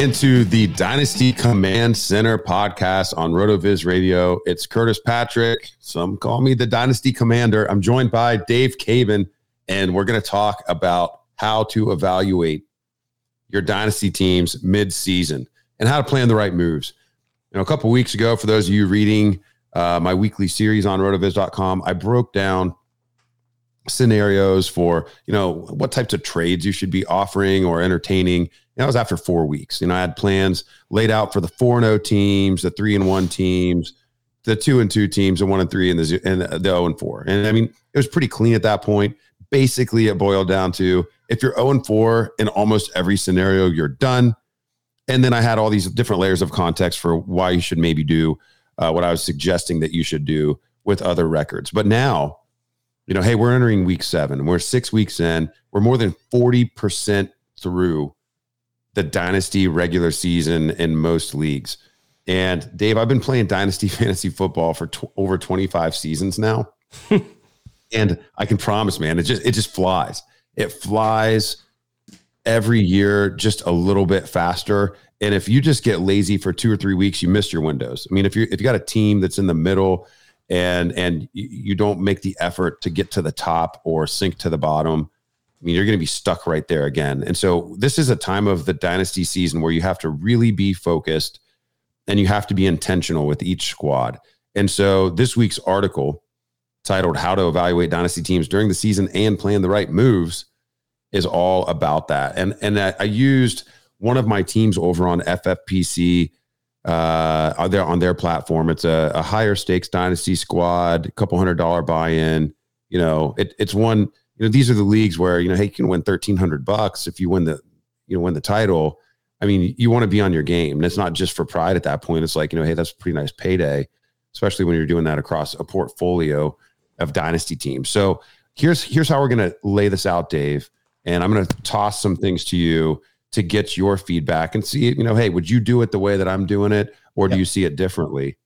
into the Dynasty Command Center podcast on RotoViz Radio. It's Curtis Patrick. Some call me the Dynasty Commander. I'm joined by Dave Caban, and we're going to talk about how to evaluate your Dynasty teams mid-season and how to plan the right moves. You know, a couple weeks ago, for those of you reading uh, my weekly series on rotoviz.com, I broke down scenarios for, you know, what types of trades you should be offering or entertaining – that was after four weeks. You know, I had plans laid out for the four and zero oh teams, the three and one teams, the two and two teams, the one and three, and the and the zero and four. And I mean, it was pretty clean at that point. Basically, it boiled down to if you're zero and four in almost every scenario, you're done. And then I had all these different layers of context for why you should maybe do uh, what I was suggesting that you should do with other records. But now, you know, hey, we're entering week seven. We're six weeks in. We're more than forty percent through the dynasty regular season in most leagues. And Dave, I've been playing dynasty fantasy football for tw- over 25 seasons now. and I can promise, man, it just it just flies. It flies every year just a little bit faster. And if you just get lazy for two or three weeks, you miss your windows. I mean, if you if you got a team that's in the middle and and you don't make the effort to get to the top or sink to the bottom, mean, you're going to be stuck right there again. And so this is a time of the dynasty season where you have to really be focused and you have to be intentional with each squad. And so this week's article titled How to Evaluate Dynasty Teams During the Season and Plan the Right Moves is all about that. And and I, used one of my teams over on FFPC uh on their on their platform. It's a, a higher stakes dynasty squad, a couple hundred dollar buy-in. You know, it, it's one you know, these are the leagues where, you know, hey, you can win 1300 bucks if you win the, you know, win the title. I mean, you want to be on your game. And it's not just for pride at that point. It's like, you know, hey, that's a pretty nice payday, especially when you're doing that across a portfolio of dynasty teams. So here's here's how we're gonna lay this out, Dave. And I'm gonna toss some things to you to get your feedback and see, you know, hey, would you do it the way that I'm doing it, or do you see it differently?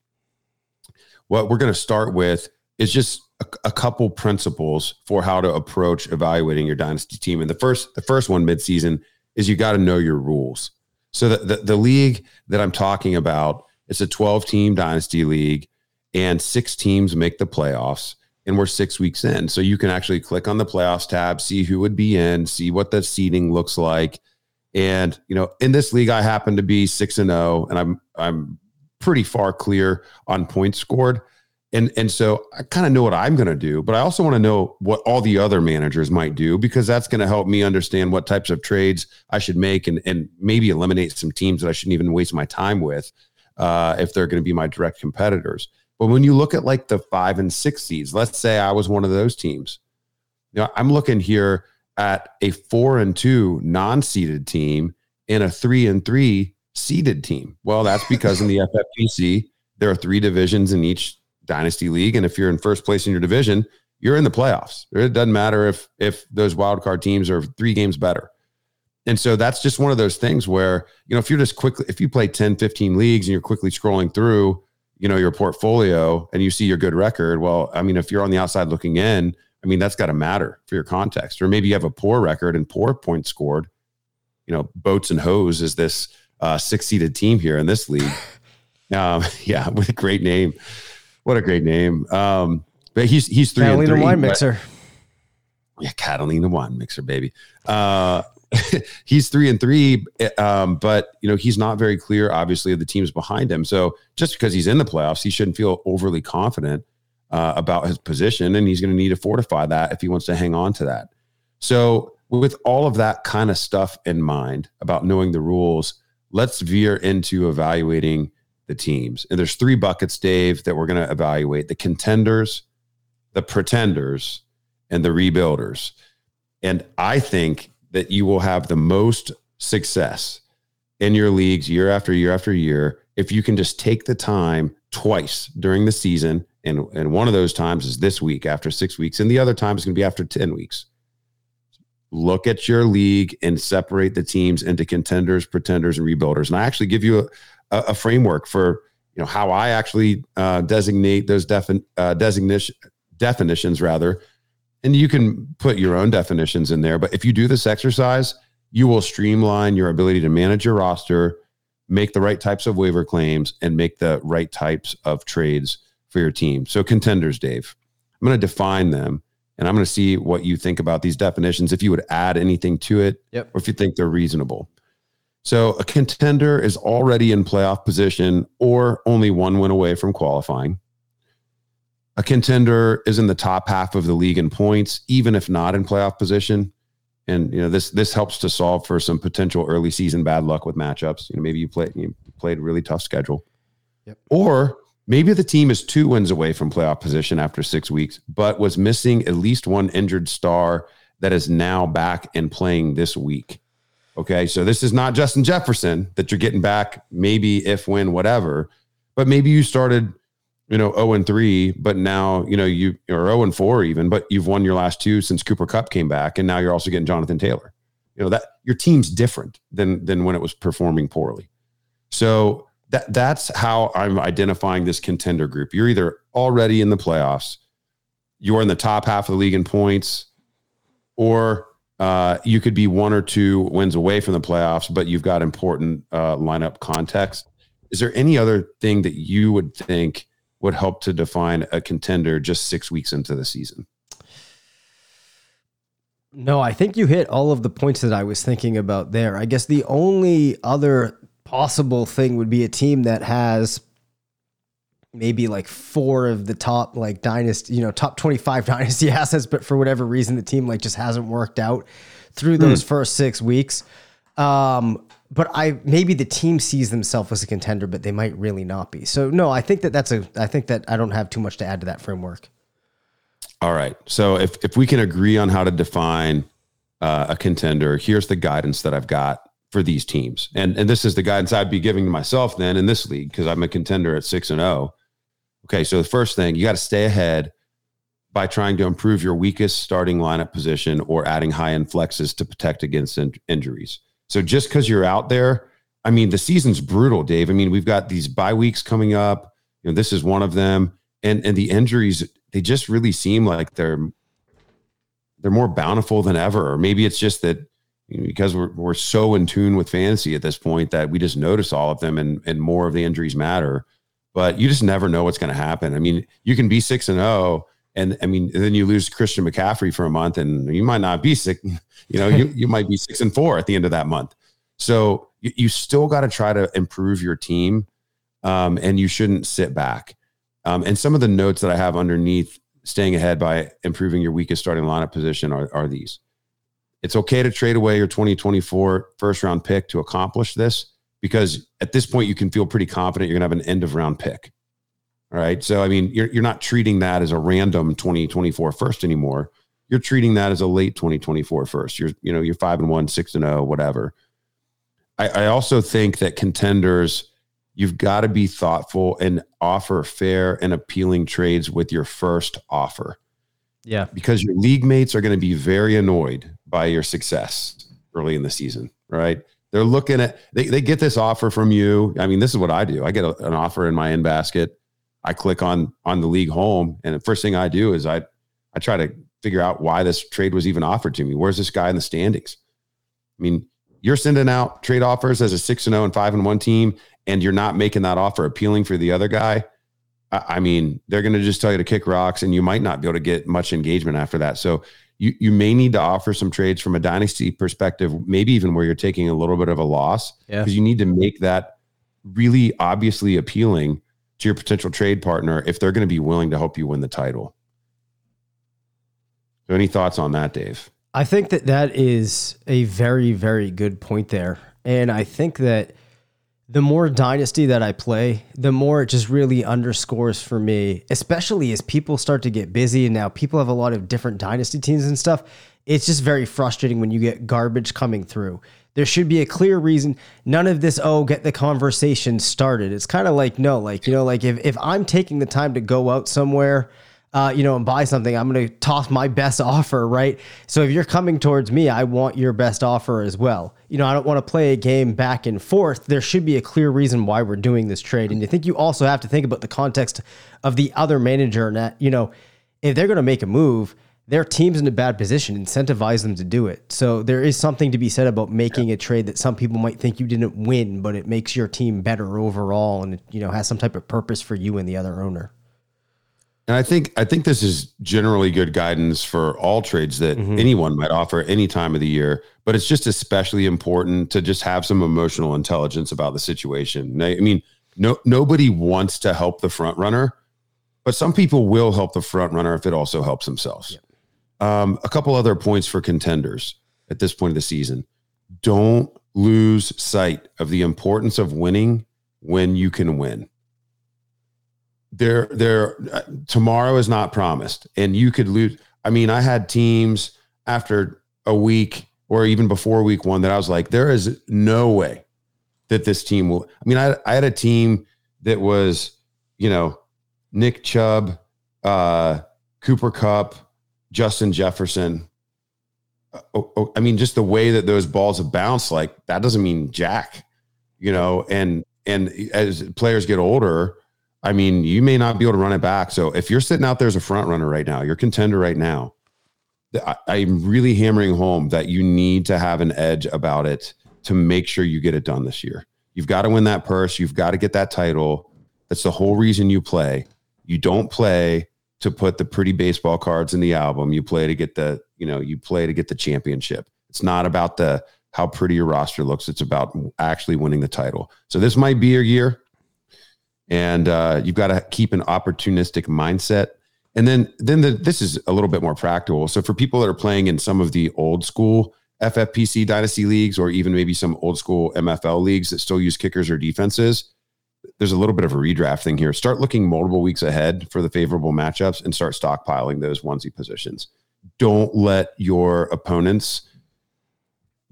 What we're gonna start with is just a, a, couple principles for how to approach evaluating your dynasty team. And the first, the first one midseason is you got to know your rules. So the, the, the league that I'm talking about, it's a 12 team dynasty league and six teams make the playoffs and we're six weeks in. So you can actually click on the playoffs tab, see who would be in, see what the seating looks like. And, you know, in this league, I happen to be six and zero, oh, and I'm, I'm pretty far clear on points scored. And and so I kind of know what I'm going to do, but I also want to know what all the other managers might do because that's going to help me understand what types of trades I should make and and maybe eliminate some teams that I shouldn't even waste my time with uh, if they're going to be my direct competitors. But when you look at like the five and six seeds, let's say I was one of those teams. You know, I'm looking here at a four and two non-seeded team and a three and three seeded team. Well, that's because in the FFPC there are three divisions in each dynasty league, and if you're in first place in your division, you're in the playoffs. It doesn't matter if if those wild card teams are three games better. And so that's just one of those things where, you know, if you're just quickly, if you play 10, 15 leagues and you're quickly scrolling through, you know, your portfolio and you see your good record, well, I mean, if you're on the outside looking in, I mean, that's got to matter for your context. Or maybe you have a poor record and poor points scored. You know, boats and hose is this uh, six seeded team here in this league. Um, yeah, with a great name. What a great name. Um, but he's he's three Catalina and three. wine mixer. yeah, Catalina wine mixer, baby. Uh, he's three and three, um, but you know he's not very clear, obviously, of the teams behind him. So just because he's in the playoffs, he shouldn't feel overly confident uh, about his position, and he's going to need to fortify that if he wants to hang on to that. So with all of that kind of stuff in mind about knowing the rules, let's veer into evaluating the teams. And there's three buckets, Dave, that we're going to evaluate: the contenders, the pretenders, and the rebuilders. And I think that you will have the most success in your leagues year after year after year if you can just take the time twice during the season. And, and one of those times is this week after six weeks, and the other time is going to be after 10 weeks. Look at your league and separate the teams into contenders, pretenders, and rebuilders. And I actually give you a, a, a framework for you know how I actually uh, designate those defin, uh, designation definitions rather. And you can put your own definitions in there but if you do this exercise you will streamline your ability to manage your roster make the right types of waiver claims and make the right types of trades for your team. So contenders dave i'm going to define them and i'm going to see what you think about these definitions if you would add anything to it Yep. or if you think they're reasonable so a contender is already in playoff position or only one win away from qualifying a contender is in the top half of the league in points, even if not in playoff position. And you know this this helps to solve for some potential early season bad luck with matchups. You know maybe you played you played a really tough schedule, Yep. or maybe the team is two wins away from playoff position after six weeks, but was missing at least one injured star that is now back and playing this week. Okay, so this is not Justin Jefferson that you're getting back, maybe if, when, whatever, but maybe you started you know 0 and 3 but now you know you or 0 and 4 even but you've won your last two since Cooper Kupp came back and now you're also getting Jonathan Taylor. You know that your team's different than than when it was performing poorly. So that that's how I'm identifying this contender group. You're either already in the playoffs you're in the top half of the league in points or uh, you could be one or two wins away from the playoffs but you've got important uh, lineup context is there any other thing that you would think would help to define a contender just six weeks into the season. No, I think you hit all of the points that I was thinking about there. I guess the only other possible thing would be a team that has maybe like four of the top like dynasty, you know, top 25 dynasty assets, but for whatever reason the team like just hasn't worked out through those first 6 weeks. Um but I maybe the team sees themselves as a contender, but they might really not be. So no, I think that that's a. I think that I don't have too much to add to that framework. All right. So if if we can agree on how to define uh, a contender, here's the guidance that I've got for these teams, and and this is the guidance I'd be giving to myself then in this league because I'm a contender at six and zero. Okay. So the first thing you got to stay ahead by trying to improve your weakest starting lineup position or adding high end flexes to protect against in- injuries. So just because you're out there, I mean, the season's brutal, Dave. I mean, we've got these bye weeks coming up. You know, this is one of them, and and the injuries they just really seem like they're they're more bountiful than ever. Or maybe it's just that you know, because we're we're so in tune with fantasy at this point that we just notice all of them, and and more of the injuries matter. But you just never know what's going to happen. I mean, you can be six and zero. And I mean, then you lose Christian McCaffrey for a month, and you might not be sick. You know, you, you might be six and four at the end of that month. So you, you still got to try to improve your team, um, and you shouldn't sit back. Um, and some of the notes that I have underneath staying ahead by improving your weakest starting lineup position are, are these. It's okay to trade away your 2024 first round pick to accomplish this because at this point you can feel pretty confident you're going to have an end of round pick. All right. So, I mean, you're, you're not treating that as a random 2024 first anymore. You're treating that as a late 2024 first. You're, you know, you're five and one, six and oh, whatever. I, I also think that contenders, you've got to be thoughtful and offer fair and appealing trades with your first offer Yeah. because your league mates are going to be very annoyed by your success early in the season, right? They're looking at they, they get this offer from you. I mean, this is what I do. I get a, an offer in my in basket. I click on on the league home, and the first thing I do is I I try to figure out why this trade was even offered to me. Where's this guy in the standings? I mean, you're sending out trade offers as a six and zero oh and five and one team, and you're not making that offer appealing for the other guy. I mean, they're going to just tell you to kick rocks, and you might not be able to get much engagement after that. So you you may need to offer some trades from a dynasty perspective, maybe even where you're taking a little bit of a loss because yeah. you need to make that really obviously appealing to your potential trade partner if they're going to be willing to help you win the title. So, any thoughts on that, Dave? I think that that is a very, very good point there. And I think that the more dynasty that I play, the more it just really underscores for me, especially as people start to get busy and now people have a lot of different dynasty teams and stuff. It's just very frustrating when you get garbage coming through. There should be a clear reason. None of this, oh, get the conversation started. It's kind of like, no, like, you know, like if, if I'm taking the time to go out somewhere uh, you know, and buy something, I'm going to toss my best offer, right? So if you're coming towards me, I want your best offer as well. You know, I don't want to play a game back and forth. There should be a clear reason why we're doing this trade. And I think you also have to think about the context of the other manager and that, you know, if they're going to make a move, their team's in a bad position, incentivize them to do it. So there is something to be said about making a trade that some people might think you didn't win, but it makes your team better overall and, it, you know, has some type of purpose for you and the other owner. And I think I think this is generally good guidance for all trades that mm-hmm. anyone might offer any time of the year, but it's just especially important to just have some emotional intelligence about the situation. I mean, no nobody wants to help the front runner, but some people will help the front runner if it also helps themselves. Um, a couple other points for contenders at this point of the season. Don't lose sight of the importance of winning when you can win there there uh, tomorrow is not promised. And you could lose i mean i had teams after a week or even before week one that i was like there is no way that this team will i mean i, I had a team that was you know nick chubb uh Cooper Kupp justin jefferson. Oh, oh, i mean just the way that those balls have bounced like that doesn't mean jack you know and and as players get older I mean, you may not be able to run it back. So if you're sitting out there as a front runner right now, you're contender right now. I, am really hammering home that you need to have an edge about it to make sure you get it done this year. You've got to win that purse. You've got to get that title. That's the whole reason you play. You don't play to put the pretty baseball cards in the album. You play to get the, you know, you play to get the championship. It's not about the how pretty your roster looks. It's about actually winning the title. So this might be your year and uh, you've got to keep an opportunistic mindset. And then, then the, this is a little bit more practical. So for people that are playing in some of the old school FFPC dynasty leagues, or even maybe some old school MFL leagues that still use kickers or defenses, there's a little bit of a redraft thing here. Start looking multiple weeks ahead for the favorable matchups and start stockpiling those onesie positions. Don't let your opponents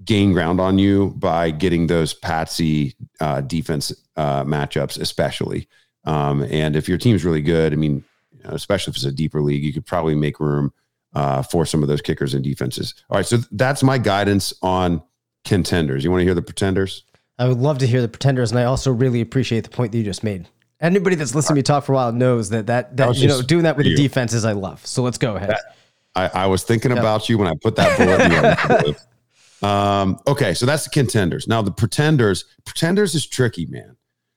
gain ground on you by getting those patsy uh, defense uh, matchups, especially. Um, and if your team's really good, I mean, you know, especially if it's a deeper league, you could probably make room uh, for some of those kickers and defenses. All right, so that's my guidance on contenders. You want to hear the pretenders? I would love to hear the pretenders, and I also really appreciate the point that you just made. Anybody that's listened to me talk for a while knows that that, that, that you know doing that with the defenses I love. So let's go ahead. That, I, I, was thinking about you when I put that bullet. Um, okay, so that's the contenders. Now the pretenders, pretenders is tricky, man.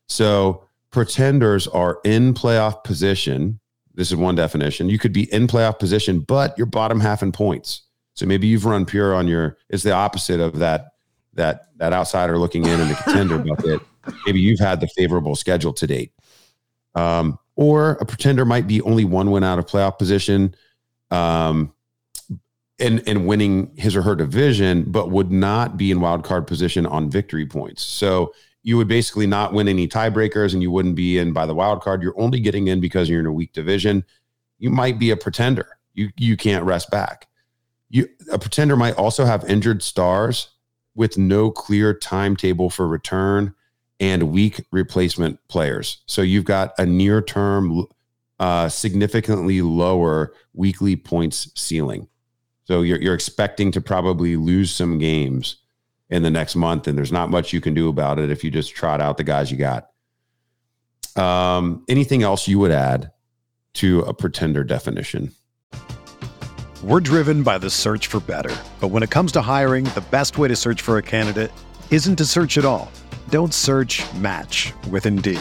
So pretenders are in playoff position. This is one definition. You could be in playoff position, but you're bottom half in points. So maybe you've run pure on your. It's the opposite of that that that outsider looking in in the contender bucket. Maybe you've had the favorable schedule to date. Um, or a pretender might be only one win out of playoff position. Um, and and winning his or her division, but would not be in wild card position on victory points. So you would basically not win any tiebreakers, and you wouldn't be in by the wild card. You're only getting in because you're in a weak division. You might be a pretender. You you can't rest back. You a pretender might also have injured stars with no clear timetable for return and weak replacement players. So you've got a near term, uh, significantly lower weekly points ceiling. So you're, you're expecting to probably lose some games in the next month, and there's not much you can do about it if you just trot out the guys you got. Um, anything else you would add to a pretender definition? We're driven by the search for better. But when it comes to hiring, the best way to search for a candidate isn't to search at all. Don't search match with Indeed.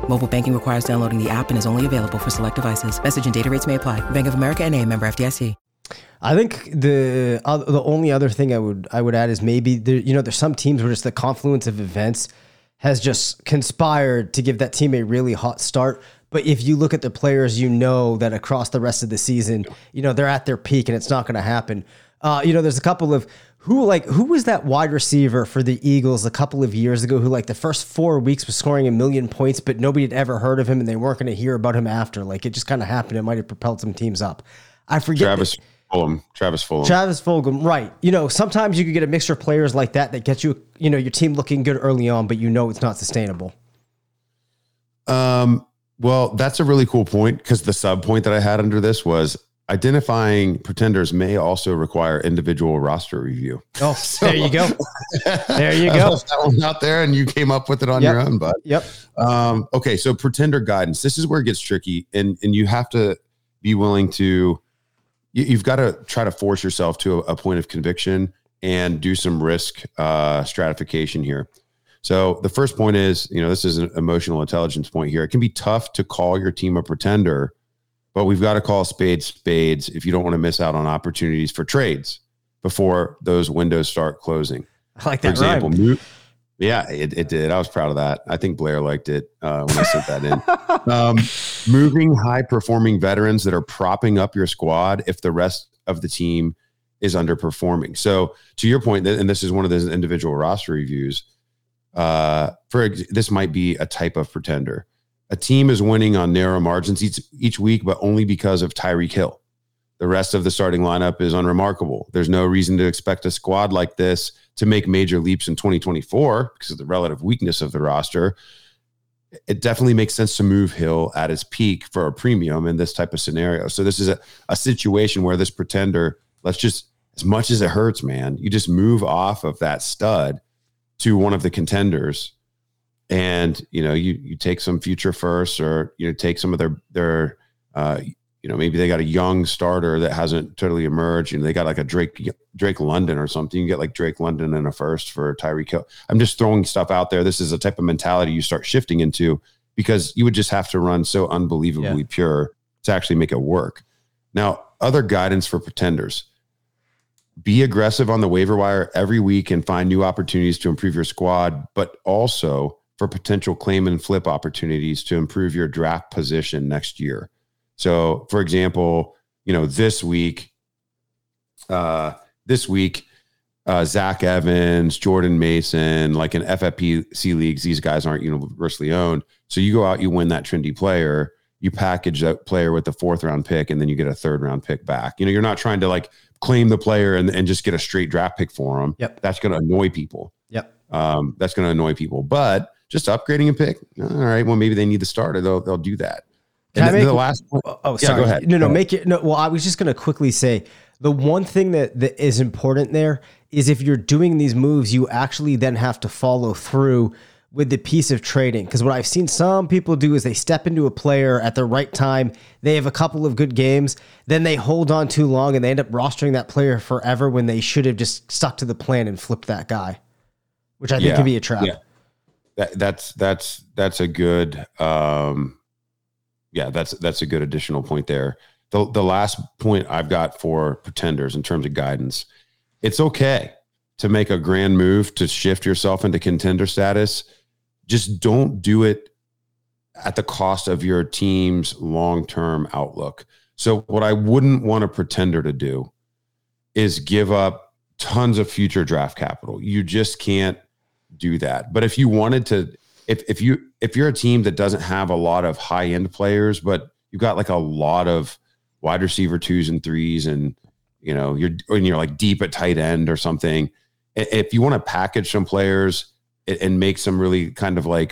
Mobile banking requires downloading the app and is only available for select devices. Message and data rates may apply. Bank of America and a member FDIC. I think the uh, the only other thing I would I would add is maybe there, you know there's some teams where just the confluence of events has just conspired to give that team a really hot start. But if you look at the players, you know that across the rest of the season, you know they're at their peak and it's not going to happen. Uh, you know, there's a couple of who like who was that wide receiver for the Eagles a couple of years ago who like the first four weeks was scoring a million points, but nobody had ever heard of him and they weren't going to hear about him after. Like it just kind of happened. It might have propelled some teams up. I forget. Travis Fulgham, Travis Fulgham. Travis Fulgham. right. You know, sometimes you could get a mixture of players like that that gets you, you know, your team looking good early on, but you know it's not sustainable. Um, well, that's a really cool point because the sub point that I had under this was identifying pretenders may also require individual roster review. Oh, so, there you go. There you go. that one out there, and you came up with it on yep. your own, bud. Yep. Um, okay, so pretender guidance. This is where it gets tricky, and and you have to be willing to. You, have got to try to force yourself to a, a, point of conviction and do some risk uh, stratification here. So the first point is, you know, this is an emotional intelligence point here. It can be tough to call your team a pretender but we've got to call spades spades if you don't want to miss out on opportunities for trades before those windows start closing. I like that. For example, move, yeah, it, it did. I was proud of that. I think Blair liked it uh, when I sent that in. Um, moving high performing veterans that are propping up your squad if the rest of the team is underperforming. So, to your point, and this is one of those individual roster reviews. Uh, for this might be a type of pretender a team is winning on narrow margins each, each week, but only because of Tyreek Hill. The rest of the starting lineup is unremarkable. There's no reason to expect a squad like this to make major leaps in 2024 because of the relative weakness of the roster. It definitely makes sense to move Hill at his peak for a premium in this type of scenario. So, this is a, a situation where this pretender, let's just, as much as it hurts, man, you just move off of that stud to one of the contenders and you know you you take some future first or you know take some of their their uh, you know maybe they got a young starter that hasn't totally emerged and they got like a Drake Drake London or something you get like Drake London in a first for Tyreek Hill. I'm just throwing stuff out there. This is a type of mentality you start shifting into because you would just have to run so unbelievably yeah. pure to actually make it work. Now, other guidance for pretenders. Be aggressive on the waiver wire every week and find new opportunities to improve your squad, but also for potential claim and flip opportunities to improve your draft position next year. So, for example, you know, this week, uh, this week, uh, Zach Evans, Jordan Mason, like in FFPC leagues, these guys aren't universally owned. So you go out, you win that trendy player, you package that player with the fourth round pick, and then you get a third round pick back. You know, you're not trying to like claim the player and, and just get a straight draft pick for them. Yep. That's going to annoy people. Yep. Um, that's going to annoy people. But just upgrading a pick. All right. Well, maybe they need the starter. They'll they'll do that. Can and I make, the last one? Oh, oh, sorry. Yeah, go ahead. No, no, make it. No, well, I was just going to quickly say The one thing that, that is important there is if you're doing these moves, you actually then have to follow through with the piece of trading. Because what I've seen some people do is they step into a player at the right time. They have a couple of good games, then they hold on too long and they end up rostering that player forever when they should have just stuck to the plan and flipped that guy, which I think Yeah. could be a trap. Yeah. That, that's that's that's a good um yeah that's that's a good additional point there. The the last point i've got for pretenders in terms of guidance it's okay to make a grand move to shift yourself into contender status. Just don't do it at the cost of your team's long-term outlook. So what i wouldn't want a pretender to do is give up tons of future draft capital. You just can't do that. But if you wanted to, if if you if you're a team that doesn't have a lot of high end players, but you've got like a lot of wide receiver twos and threes, and you know you're and you're like deep at tight end or something. If you want to package some players and- and make some really kind of like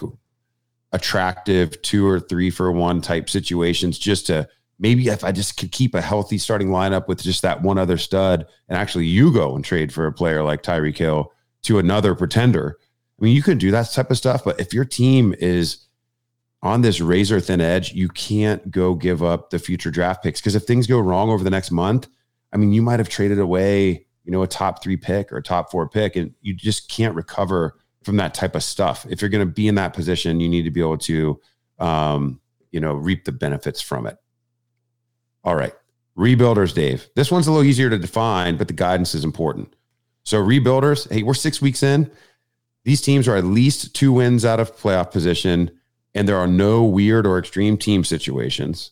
attractive two or three for one type situations, just to maybe if I just could keep a healthy starting lineup with just that one other stud, and actually you go and trade for a player like Tyreek Hill to another pretender. I mean, you can do that type of stuff, but if your team is on this razor thin edge, you can't go give up the future draft picks because if things go wrong over the next month, I mean, you might have traded away, you know, a top three pick or a top four pick, and you just can't recover from that type of stuff. If you're going to be in that position, you need to be able to, um, you know, reap the benefits from it. All right, rebuilders, Dave. This one's a little easier to define, but the guidance is important. So rebuilders, hey, we're six weeks in. These teams are at least two wins out of playoff position, and there are no weird or extreme team situations.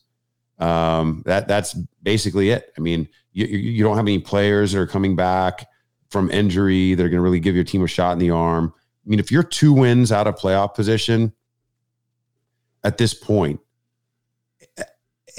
Um, that that's basically it. I mean, you, you don't have any players that are coming back from injury that are going to really give your team a shot in the arm. I mean, if you're two wins out of playoff position at this point,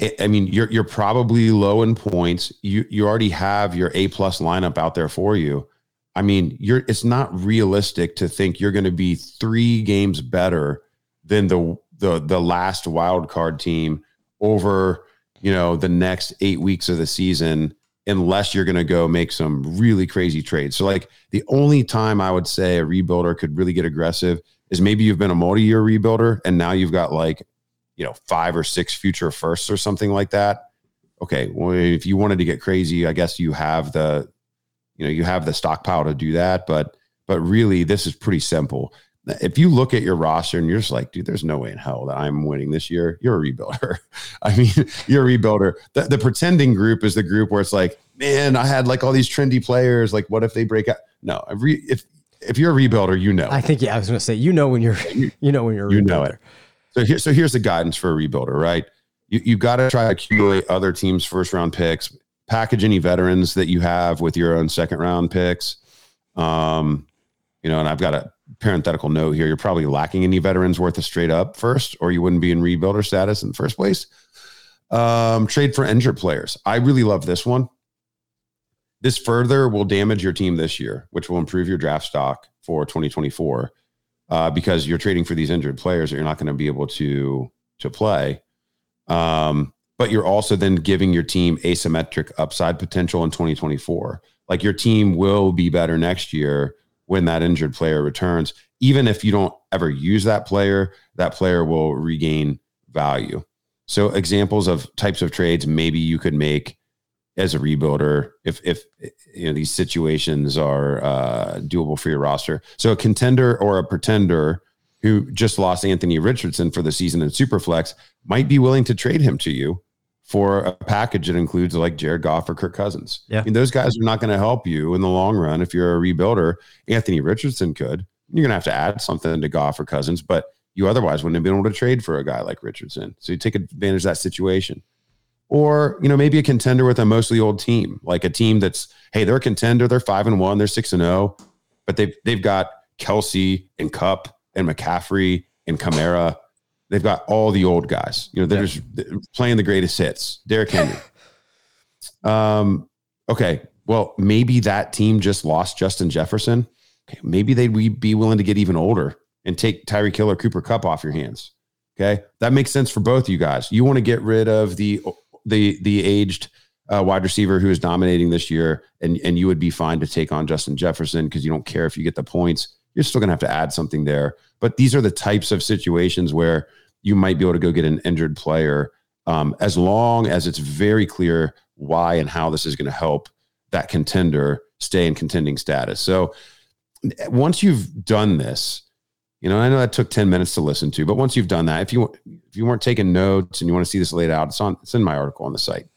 I- I mean, you're you're probably low in points. You you already have your A plus lineup out there for you. I mean, you're it's not realistic to think you're going to be three games better than the the the last wild card team over you know the next eight weeks of the season unless you're going to go make some really crazy trades. So like the only time I would say a rebuilder could really get aggressive is maybe you've been a multi-year rebuilder and now you've got like you know five or six future firsts or something like that. Okay, well if you wanted to get crazy, I guess you have the you know you have the stockpile to do that, but but really this is pretty simple. If you look at your roster and you're just like, dude, there's no way in hell that I'm winning this year. You're a rebuilder. I mean, you're a rebuilder. The, the pretending group is the group where it's like, man, I had like all these trendy players. Like, what if they break out? No, re- if if you're a rebuilder, you know. I think yeah, I was going to say you know when you're you know when you're You know it. So here, so here's the guidance for a rebuilder, right? You you got to try to accumulate other teams' first round picks, package any veterans that you have with your own second round picks. Um, you know, and I've got a parenthetical note here. You're probably lacking any veterans worth a straight up first, or you wouldn't be in rebuilder status in the first place. Um, trade for injured players. I really love this one. This further will damage your team this year, which will improve your draft stock for 2024 uh, because you're trading for these injured players that you're not going to be able to to play. Um, but you're also then giving your team asymmetric upside potential in 2024. Like your team will be better next year when that injured player returns. Even if you don't ever use that player, that player will regain value. So examples of types of trades maybe you could make as a rebuilder if if you know these situations are uh, doable for your roster. So a contender or a pretender who just lost Anthony Richardson for the season in Superflex might be willing to trade him to you for a package that includes like Jared Goff or Kirk Cousins. Yeah. I mean, those guys are not going to help you in the long run if you're a rebuilder. Anthony Richardson could. You're going to have to add something to Goff or Cousins, but you otherwise wouldn't have been able to trade for a guy like Richardson. So you take advantage of that situation or you know maybe a contender with a mostly old team like a team that's hey they're a contender they're five and one they're six and zero but they've they've got Kelce and Kupp and mccaffrey and Kamara. They've got all the old guys you know they're just playing the greatest hits derrick henry um okay well maybe that team just lost justin jefferson okay, maybe they'd be willing to get even older and take Tyreek Hill or Cooper Kupp off your hands. Okay, that makes sense for both of you guys. You want to get rid of the the the aged uh, wide receiver who is dominating this year, and and you would be fine to take on Justin Jefferson because you don't care if you get the points. You're still going to have to add something there. But these are the types of situations where you might be able to go get an injured player um, as long as it's very clear why and how this is going to help that contender stay in contending status. So once you've done this, you know, I know that took 10 minutes to listen to, but once you've done that, if you if you weren't taking notes and you want to see this laid out, it's on it's in my article on the site.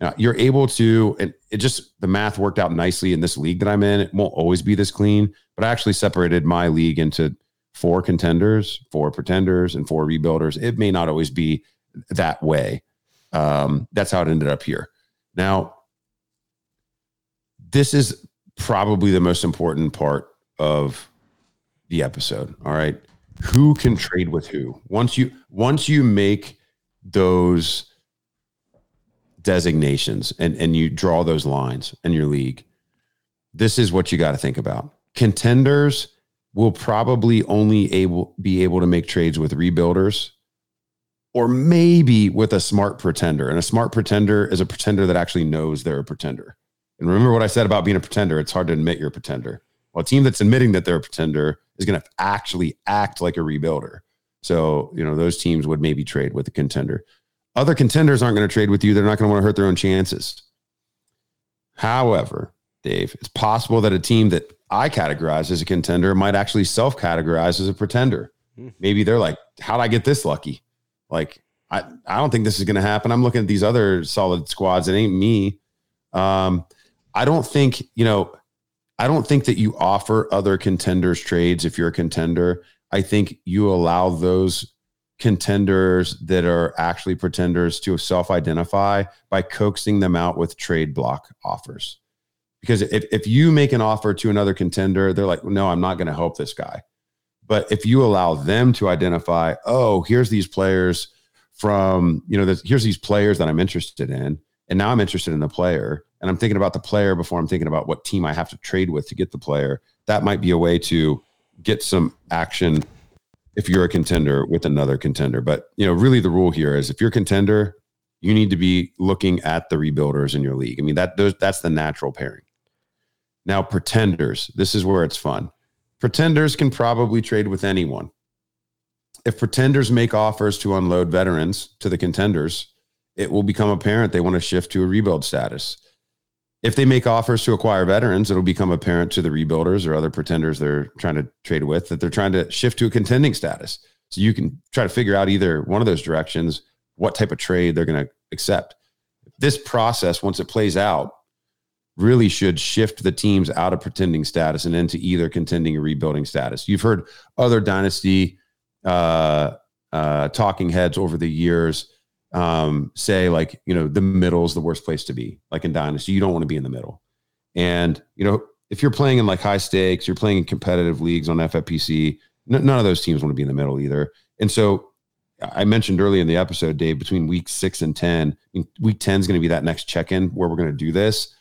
Now, you're able to, and it just the math worked out nicely in this league that I'm in. It won't always be this clean, but I actually separated my league into four contenders, four pretenders, and four rebuilders. It may not always be that way. Um, that's how it ended up here. Now, this is probably the most important part of the episode. All right. Who can trade with who? Once you once you make those designations and, and you draw those lines in your league, this is what you got to think about. Contenders will probably only able be able to make trades with rebuilders or maybe with a smart pretender. And a smart pretender is a pretender that actually knows they're a pretender. And remember what I said about being a pretender, it's hard to admit you're a pretender. Well, a team that's admitting that they're a pretender is going to actually act like a rebuilder. So, you know, those teams would maybe trade with a contender. Other contenders aren't going to trade with you. They're not going to want to hurt their own chances. However, Dave, it's possible that a team that I categorize as a contender might actually self categorize as a pretender. Hmm. Maybe they're like, how'd I get this lucky? Like, I, I don't think this is going to happen. I'm looking at these other solid squads. It ain't me. Um, I don't think, you know, I don't think that you offer other contenders trades if you're a contender. I think you allow those contenders that are actually pretenders to self identify by coaxing them out with trade block offers. Because if, if you make an offer to another contender, they're like, no, I'm not going to help this guy. But if you allow them to identify, oh, here's these players from, you know, here's these players that I'm interested in. And now I'm interested in the player and I'm thinking about the player before I'm thinking about what team I have to trade with to get the player, that might be a way to get some action if you're a contender with another contender. But you know, really the rule here is if you're a contender, you need to be looking at the rebuilders in your league. I mean, that those, that's the natural pairing. Now, pretenders, this is where it's fun. Pretenders can probably trade with anyone. If pretenders make offers to unload veterans to the contenders, it will become apparent they want to shift to a rebuild status if they make offers to acquire veterans, it'll become apparent to the rebuilders or other pretenders they're trying to trade with that they're trying to shift to a contending status. So you can try to figure out either one of those directions, what type of trade they're going to accept. This process, once it plays out, really should shift the teams out of pretending status and into either contending or rebuilding status. You've heard other dynasty uh, uh, talking heads over the years um, say like you know the middle is the worst place to be like in dynasty. You don't want to be in the middle. And you know if you're playing in like high stakes you're playing in competitive leagues on ffpc n- none of those teams want to be in the middle either. And so i mentioned earlier in the episode dave between week six and 10 week 10 is going to be that next check-in where we're going to do this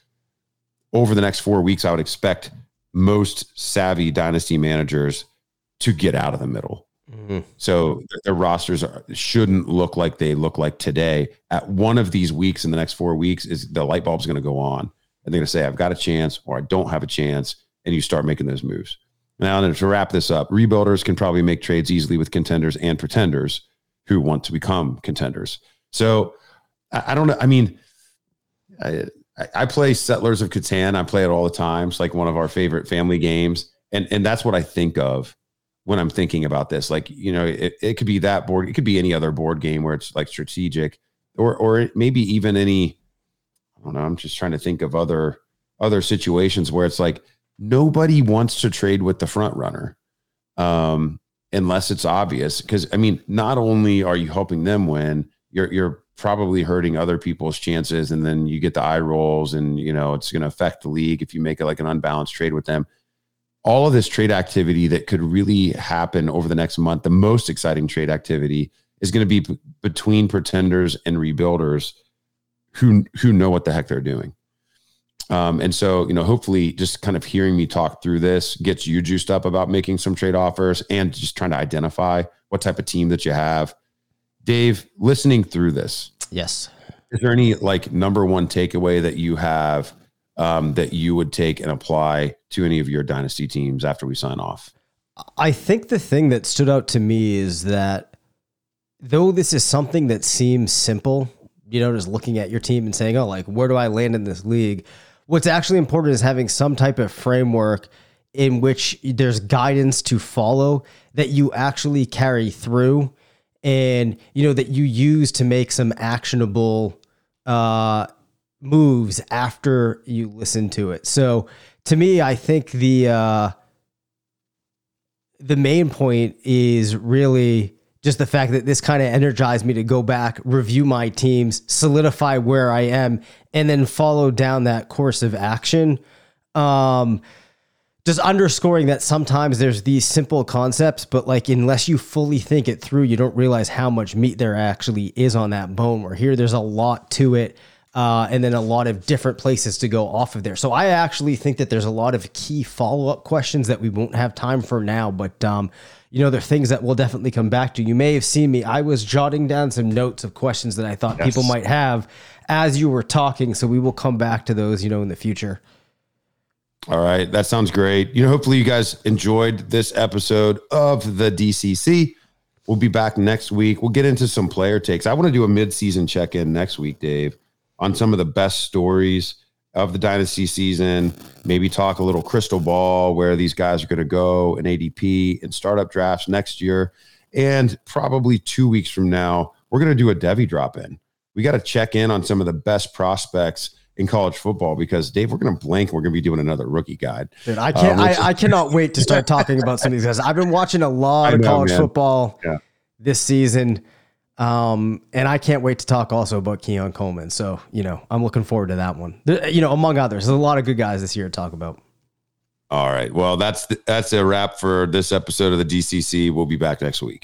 over the next four weeks i would expect most savvy dynasty managers to get out of the middle Mm-hmm. So their rosters are, shouldn't look like they look like today. At one of these weeks in the next four weeks, is the light bulb's going to go on, and they're going to say, "I've got a chance," or "I don't have a chance," and you start making those moves. Now, to wrap this up, rebuilders can probably make trades easily with contenders and pretenders who want to become contenders. So I, I don't know. I mean, I, I play Settlers of Catan. I play it all the time. It's like one of our favorite family games, and and that's what I think of when I'm thinking about this. Like, you know, it, it could be that board, it could be any other board game where it's like strategic, or or maybe even any, I don't know, I'm just trying to think of other other situations where it's like nobody wants to trade with the front runner. Um, unless it's obvious. Because I mean, not only are you helping them win, you're you're probably hurting other people's chances, and then you get the eye rolls, and you know it's going to affect the league if you make it like an unbalanced trade with them all of this trade activity that could really happen over the next month, the most exciting trade activity is going to be p- between pretenders and rebuilders who who know what the heck they're doing. Um, and so, you know, hopefully, just kind of hearing me talk through this gets you juiced up about making some trade offers and just trying to identify what type of team that you have. Dave, listening through this, yes, Is there any like number one takeaway that you have um, that you would take and apply to any of your dynasty teams after we sign off? I think the thing that stood out to me is that though this is something that seems simple, you know, just looking at your team and saying, oh, like, where do I land in this league? What's actually important is having some type of framework in which there's guidance to follow that you actually carry through and, you know, that you use to make some actionable uh, moves after you listen to it. So to me, I think the, uh, the main point is really just the fact that this kind of energized me to go back, review my teams, solidify where I am, and then follow down that course of action. Um, just underscoring that sometimes there's these simple concepts, but like unless you fully think it through, you don't realize how much meat there actually is on that bone. Where here, there's a lot to it uh, and then a lot of different places to go off of there. So I actually think that there's a lot of key follow up questions that we won't have time for now, but um, you know, there are things that we'll definitely come back to. You may have seen me; I was jotting down some notes of questions that I thought yes. people might have as you were talking. So we will come back to those, you know, in the future. All right, that sounds great. You know, hopefully you guys enjoyed this episode of the DCC. We'll be back next week. We'll get into some player takes. I want to do a mid-season check-in next week, Dave on some of the best stories of the dynasty season. Maybe talk a little crystal ball where these guys are going to go in ADP and startup drafts next year. And probably two weeks from now, we're going to do a Devy drop in. We got to check in on some of the best prospects in college football because Dave, we're going to blank. We're going to be doing another rookie guide. Dude, I can't. Um, I, I, cannot wait to start talking about some of these guys. I've been watching a lot of college man. football yeah. this season. Um, and I can't wait to talk also about Keon Coleman. So, you know, I'm looking forward to that one. There, you know, among others, there's a lot of good guys this year to talk about. All right. Well, that's the, that's a wrap for this episode of the DCC. We'll be back next week.